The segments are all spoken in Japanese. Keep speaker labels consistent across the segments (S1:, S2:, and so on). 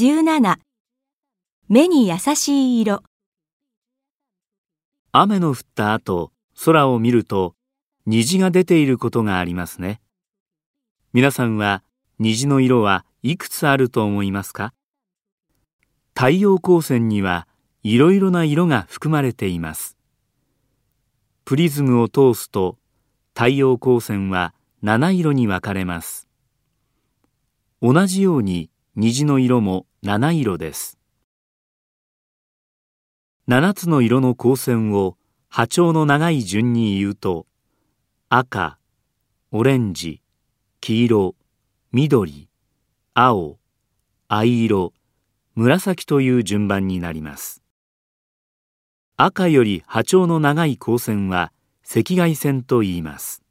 S1: 17目に優しい色
S2: 雨の降った後、空を見ると虹が出ていることがありますね。皆さんは虹の色はいくつあると思いますか？太陽光線にはいろいろな色が含まれています。プリズムを通すと太陽光線は七色に分かれます。同じように虹の色も七色です。七つの色の光線を波長の長い順に言うと赤、オレンジ、黄色、緑、青、藍色、紫という順番になります。赤より波長の長い光線は赤外線と言います。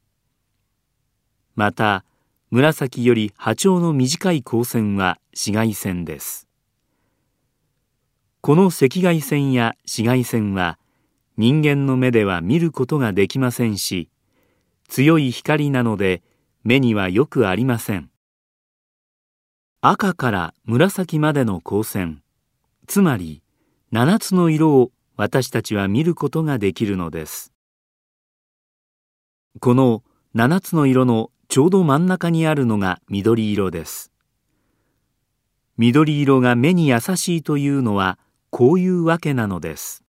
S2: また、紫より波長の短い光線は紫外線です。この赤外線や紫外線は人間の目では見ることができませんし、強い光なので目にはよくありません。赤から紫までの光線、つまり七つの色を私たちは見ることができるのです。この七つの色のちょうど真ん中にあるのが緑色です。緑色が目に優しいというのはこういうわけなのです。